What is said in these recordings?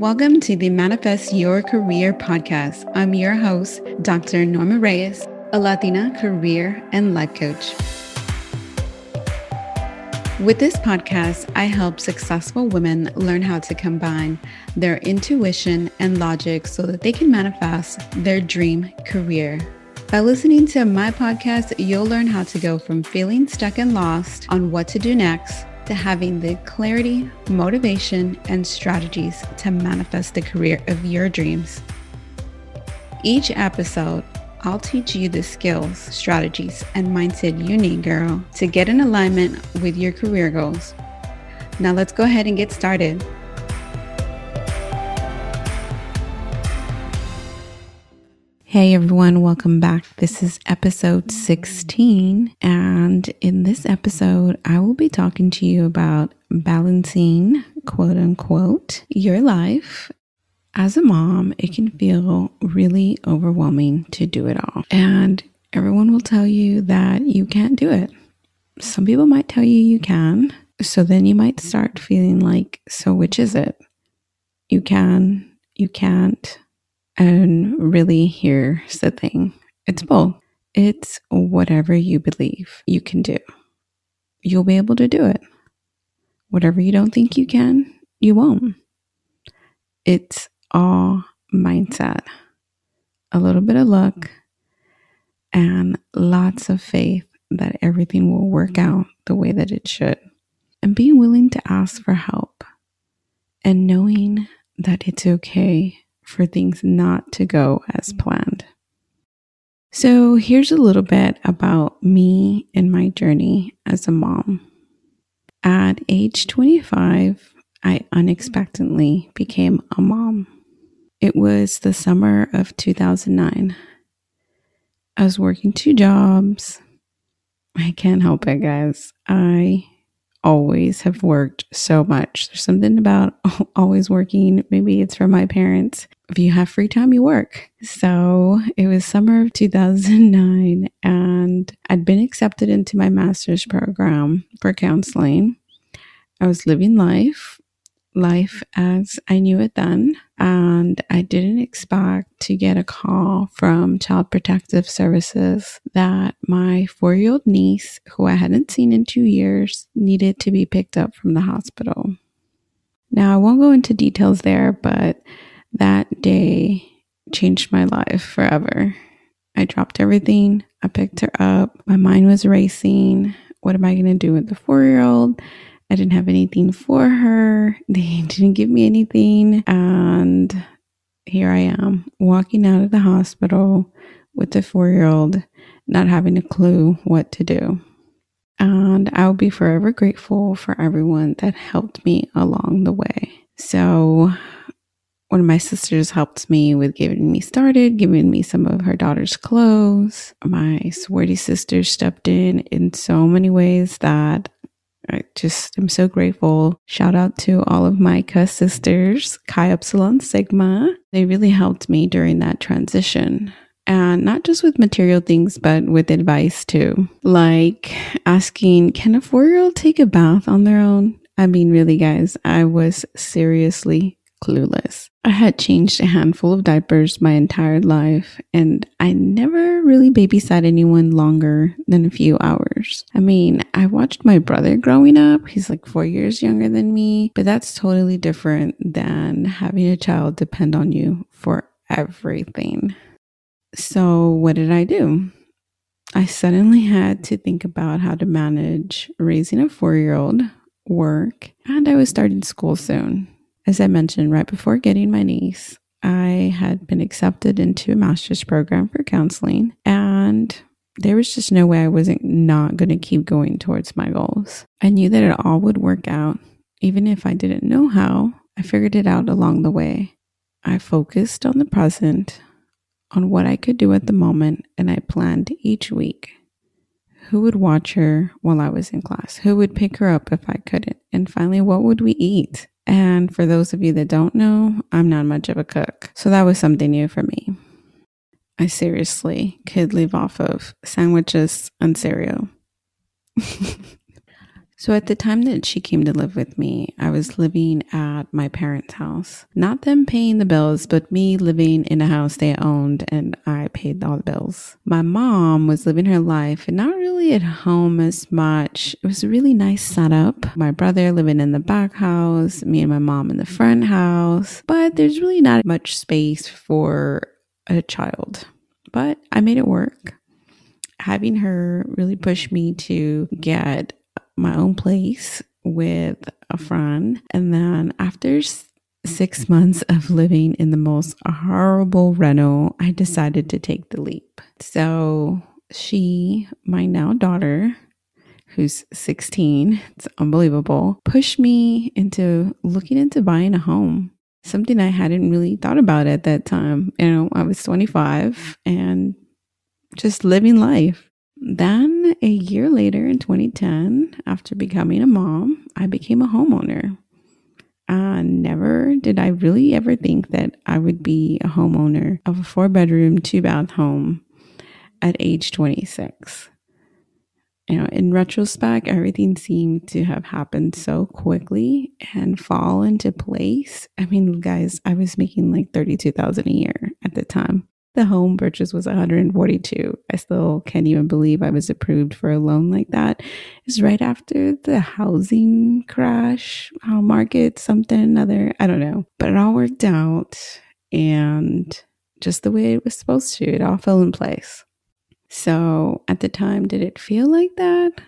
Welcome to the Manifest Your Career podcast. I'm your host, Dr. Norma Reyes, a Latina career and life coach. With this podcast, I help successful women learn how to combine their intuition and logic so that they can manifest their dream career. By listening to my podcast, you'll learn how to go from feeling stuck and lost on what to do next to having the clarity, motivation, and strategies to manifest the career of your dreams. Each episode, I'll teach you the skills, strategies, and mindset you need, girl, to get in alignment with your career goals. Now, let's go ahead and get started. Hey everyone, welcome back. This is episode 16. And in this episode, I will be talking to you about balancing, quote unquote, your life. As a mom, it can feel really overwhelming to do it all. And everyone will tell you that you can't do it. Some people might tell you you can. So then you might start feeling like, so which is it? You can, you can't and really, here's the thing it's both. It's whatever you believe you can do. You'll be able to do it. Whatever you don't think you can, you won't. It's all mindset, a little bit of luck, and lots of faith that everything will work out the way that it should. And being willing to ask for help and knowing that it's okay for things not to go as mm-hmm. planned. So, here's a little bit about me and my journey as a mom. At age 25, I unexpectedly became a mom. It was the summer of 2009. I was working two jobs. I can't help it, guys. I always have worked so much. There's something about always working. Maybe it's from my parents. If you have free time, you work. So it was summer of 2009, and I'd been accepted into my master's program for counseling. I was living life life as I knew it then. And I didn't expect to get a call from Child Protective Services that my four year old niece, who I hadn't seen in two years, needed to be picked up from the hospital. Now, I won't go into details there, but that day changed my life forever. I dropped everything. I picked her up. My mind was racing. What am I going to do with the four year old? I didn't have anything for her. They didn't give me anything. And here I am walking out of the hospital with the four year old, not having a clue what to do. And I'll be forever grateful for everyone that helped me along the way. So, one of my sisters helped me with getting me started, giving me some of her daughter's clothes. My swarty sister stepped in in so many ways that I just am so grateful. Shout out to all of my cuss sisters, Chi Epsilon Sigma. They really helped me during that transition. And not just with material things, but with advice too. Like asking, can a four year old take a bath on their own? I mean, really, guys, I was seriously clueless. I had changed a handful of diapers my entire life, and I never really babysat anyone longer than a few hours. I mean, I watched my brother growing up. He's like four years younger than me, but that's totally different than having a child depend on you for everything. So, what did I do? I suddenly had to think about how to manage raising a four year old, work, and I was starting school soon. As I mentioned right before getting my niece, I had been accepted into a master's program for counseling, and there was just no way I wasn't not going to keep going towards my goals. I knew that it all would work out, even if I didn't know how. I figured it out along the way. I focused on the present, on what I could do at the moment, and I planned each week who would watch her while I was in class, who would pick her up if I couldn't, and finally, what would we eat? And for those of you that don't know, I'm not much of a cook. So that was something new for me. I seriously could live off of sandwiches and cereal. So at the time that she came to live with me, I was living at my parents' house. Not them paying the bills, but me living in a house they owned and I paid all the bills. My mom was living her life and not really at home as much. It was a really nice setup. My brother living in the back house, me and my mom in the front house, but there's really not much space for a child. But I made it work having her really push me to get my own place with a friend. And then after six months of living in the most horrible rental, I decided to take the leap. So she, my now daughter, who's 16, it's unbelievable, pushed me into looking into buying a home. Something I hadn't really thought about at that time. You know, I was 25 and just living life. Then, a year later in 2010, after becoming a mom, I became a homeowner. Uh, never did I really ever think that I would be a homeowner of a four bedroom, two bath home at age 26. You know, in retrospect, everything seemed to have happened so quickly and fall into place. I mean, guys, I was making like 32,000 a year at the time. The home purchase was 142. I still can't even believe I was approved for a loan like that. It's right after the housing crash, how market, something, another. I don't know. But it all worked out and just the way it was supposed to. It all fell in place. So at the time, did it feel like that?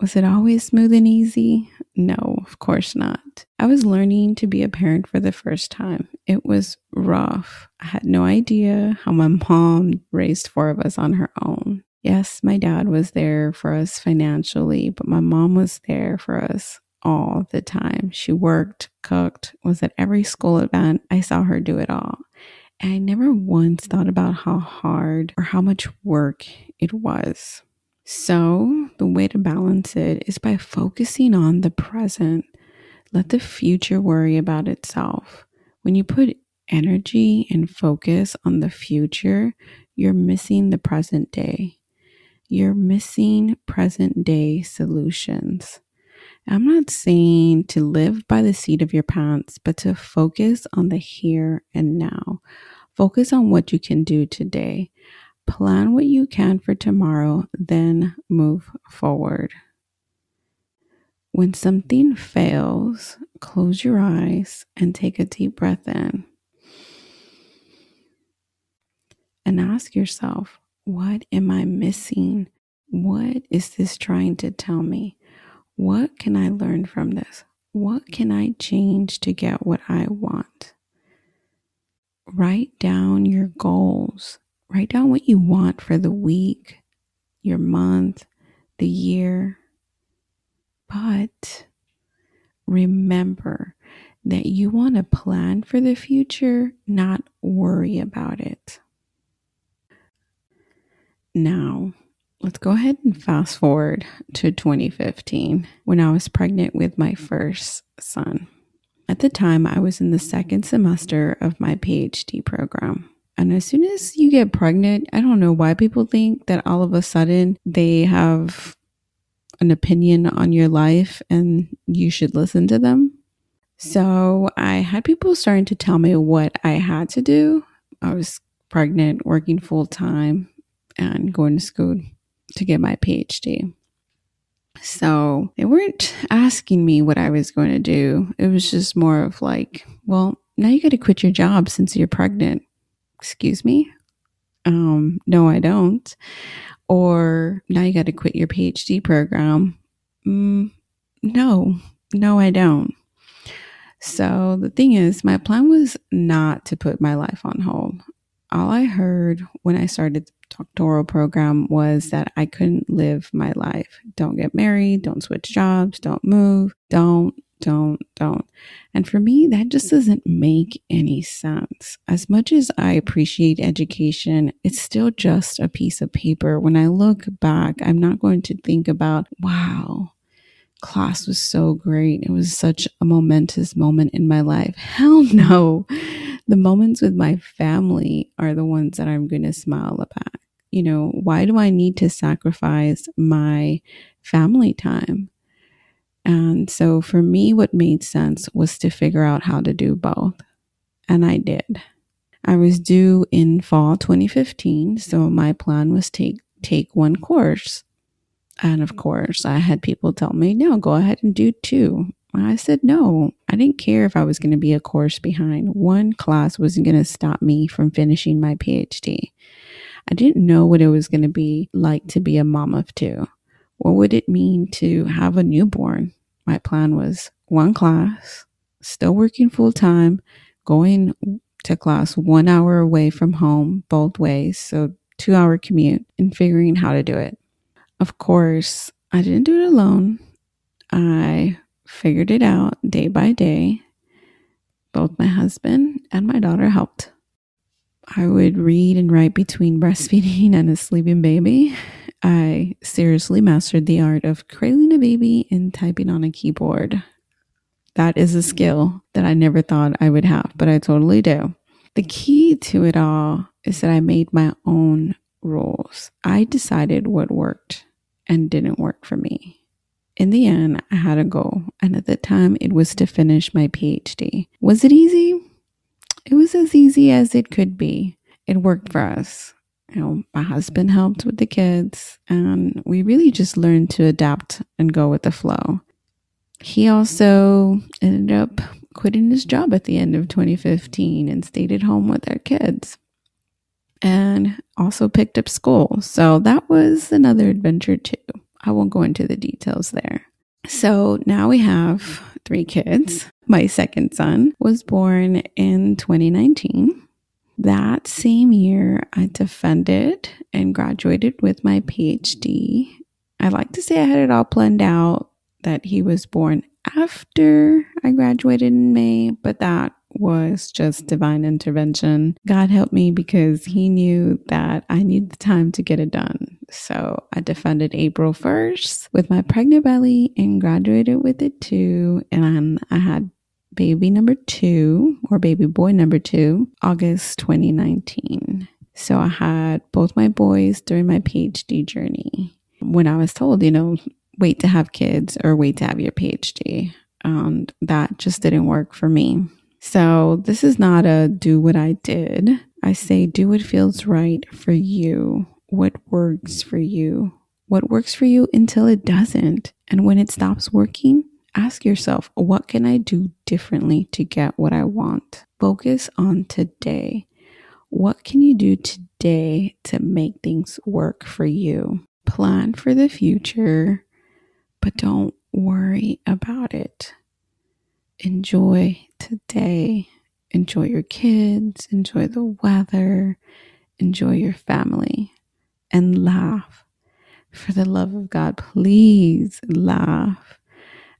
Was it always smooth and easy? No, of course not. I was learning to be a parent for the first time. It was rough. I had no idea how my mom raised four of us on her own. Yes, my dad was there for us financially, but my mom was there for us all the time. She worked, cooked, was at every school event. I saw her do it all. And I never once thought about how hard or how much work it was. So, the way to balance it is by focusing on the present. Let the future worry about itself. When you put energy and focus on the future, you're missing the present day. You're missing present day solutions. I'm not saying to live by the seat of your pants, but to focus on the here and now. Focus on what you can do today. Plan what you can for tomorrow, then move forward. When something fails, close your eyes and take a deep breath in. And ask yourself, what am I missing? What is this trying to tell me? What can I learn from this? What can I change to get what I want? Write down your goals Write down what you want for the week, your month, the year. But remember that you want to plan for the future, not worry about it. Now, let's go ahead and fast forward to 2015 when I was pregnant with my first son. At the time, I was in the second semester of my PhD program. And as soon as you get pregnant, I don't know why people think that all of a sudden they have an opinion on your life and you should listen to them. So I had people starting to tell me what I had to do. I was pregnant, working full time, and going to school to get my PhD. So they weren't asking me what I was going to do. It was just more of like, well, now you got to quit your job since you're pregnant excuse me? Um, no, I don't. Or now you got to quit your PhD program. Mm, no, no, I don't. So the thing is, my plan was not to put my life on hold. All I heard when I started the doctoral program was that I couldn't live my life. Don't get married, don't switch jobs, don't move, don't don't, don't. And for me, that just hmm. doesn't make any sense. As much as I appreciate education, it's still just a piece of paper. When I look back, I'm not going to think about, wow, class was so great. It was such a momentous moment in my life. Hell no. The moments with my family are the ones that I'm going to smile about. You know, why do I need to sacrifice my family time? And so for me, what made sense was to figure out how to do both. And I did. I was due in fall 2015, so my plan was take take one course. And of course, I had people tell me, "No, go ahead and do two. I said no. I didn't care if I was going to be a course behind. One class wasn't going to stop me from finishing my PhD. I didn't know what it was going to be like to be a mom of two. What would it mean to have a newborn? My plan was one class, still working full time, going to class one hour away from home both ways, so two hour commute, and figuring how to do it. Of course, I didn't do it alone. I figured it out day by day. Both my husband and my daughter helped. I would read and write between breastfeeding and a sleeping baby. I seriously mastered the art of cradling a baby and typing on a keyboard. That is a skill that I never thought I would have, but I totally do. The key to it all is that I made my own rules. I decided what worked and didn't work for me. In the end, I had a goal, and at the time, it was to finish my PhD. Was it easy? It was as easy as it could be. It worked for us. You know, my husband helped with the kids, and we really just learned to adapt and go with the flow. He also ended up quitting his job at the end of 2015 and stayed at home with our kids and also picked up school. So that was another adventure too. I won't go into the details there. So now we have three kids. My second son was born in 2019. That same year, I defended and graduated with my PhD. I like to say I had it all planned out that he was born after I graduated in May, but that was just divine intervention. God helped me because He knew that I needed the time to get it done. So I defended April 1st with my pregnant belly and graduated with it too. And I had baby number two or baby boy number two, August 2019. So I had both my boys during my PhD journey. When I was told, you know, wait to have kids or wait to have your PhD. And um, that just didn't work for me. So this is not a do what I did. I say do what feels right for you, what works for you, what works for you until it doesn't. And when it stops working, ask yourself, what can I do differently to get what I want? Focus on today. What can you do today to make things work for you? Plan for the future but don't worry about it. Enjoy today. Enjoy your kids, enjoy the weather, enjoy your family, and laugh. For the love of God, please laugh.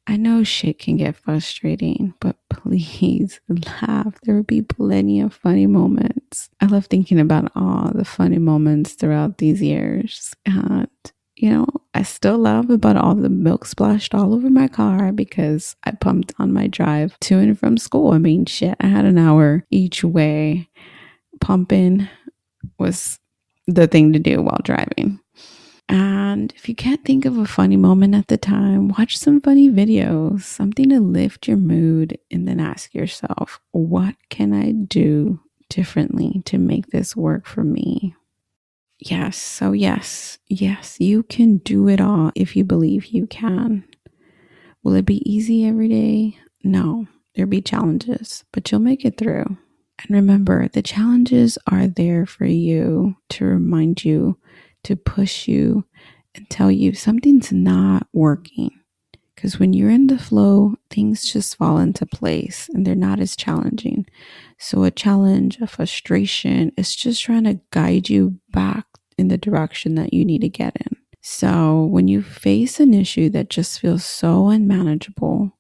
I know shit can get frustrating, but please laugh. There will be plenty of funny moments. I love thinking about all the funny moments throughout these years. And you know, I still laugh about all the milk splashed all over my car because I pumped on my drive to and from school. I mean, shit, I had an hour each way. Pumping was the thing to do while driving. And if you can't think of a funny moment at the time, watch some funny videos, something to lift your mood, and then ask yourself, what can I do differently to make this work for me? Yes. So, yes, yes, you can do it all if you believe you can. Will it be easy every day? No, there'll be challenges, but you'll make it through. And remember, the challenges are there for you to remind you, to push you, and tell you something's not working. Because when you're in the flow, things just fall into place and they're not as challenging. So, a challenge, a frustration, is just trying to guide you back in the direction that you need to get in. So, when you face an issue that just feels so unmanageable,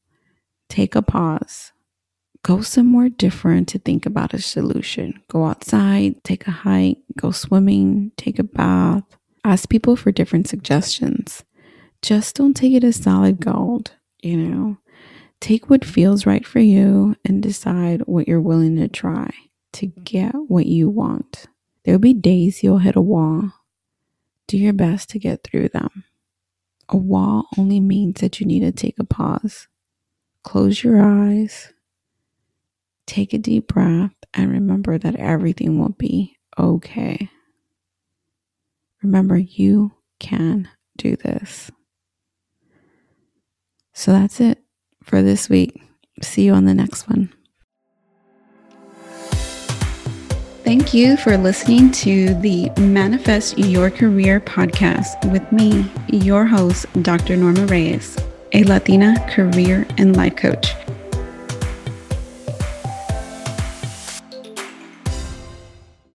take a pause. Go somewhere different to think about a solution. Go outside, take a hike, go swimming, take a bath. Ask people for different suggestions just don't take it as solid gold, you know. Take what feels right for you and decide what you're willing to try to get what you want. There'll be days you'll hit a wall. Do your best to get through them. A wall only means that you need to take a pause. Close your eyes, take a deep breath, and remember that everything will be okay. Remember, you can do this. So that's it for this week. See you on the next one. Thank you for listening to the Manifest Your Career podcast with me, your host, Dr. Norma Reyes, a Latina career and life coach.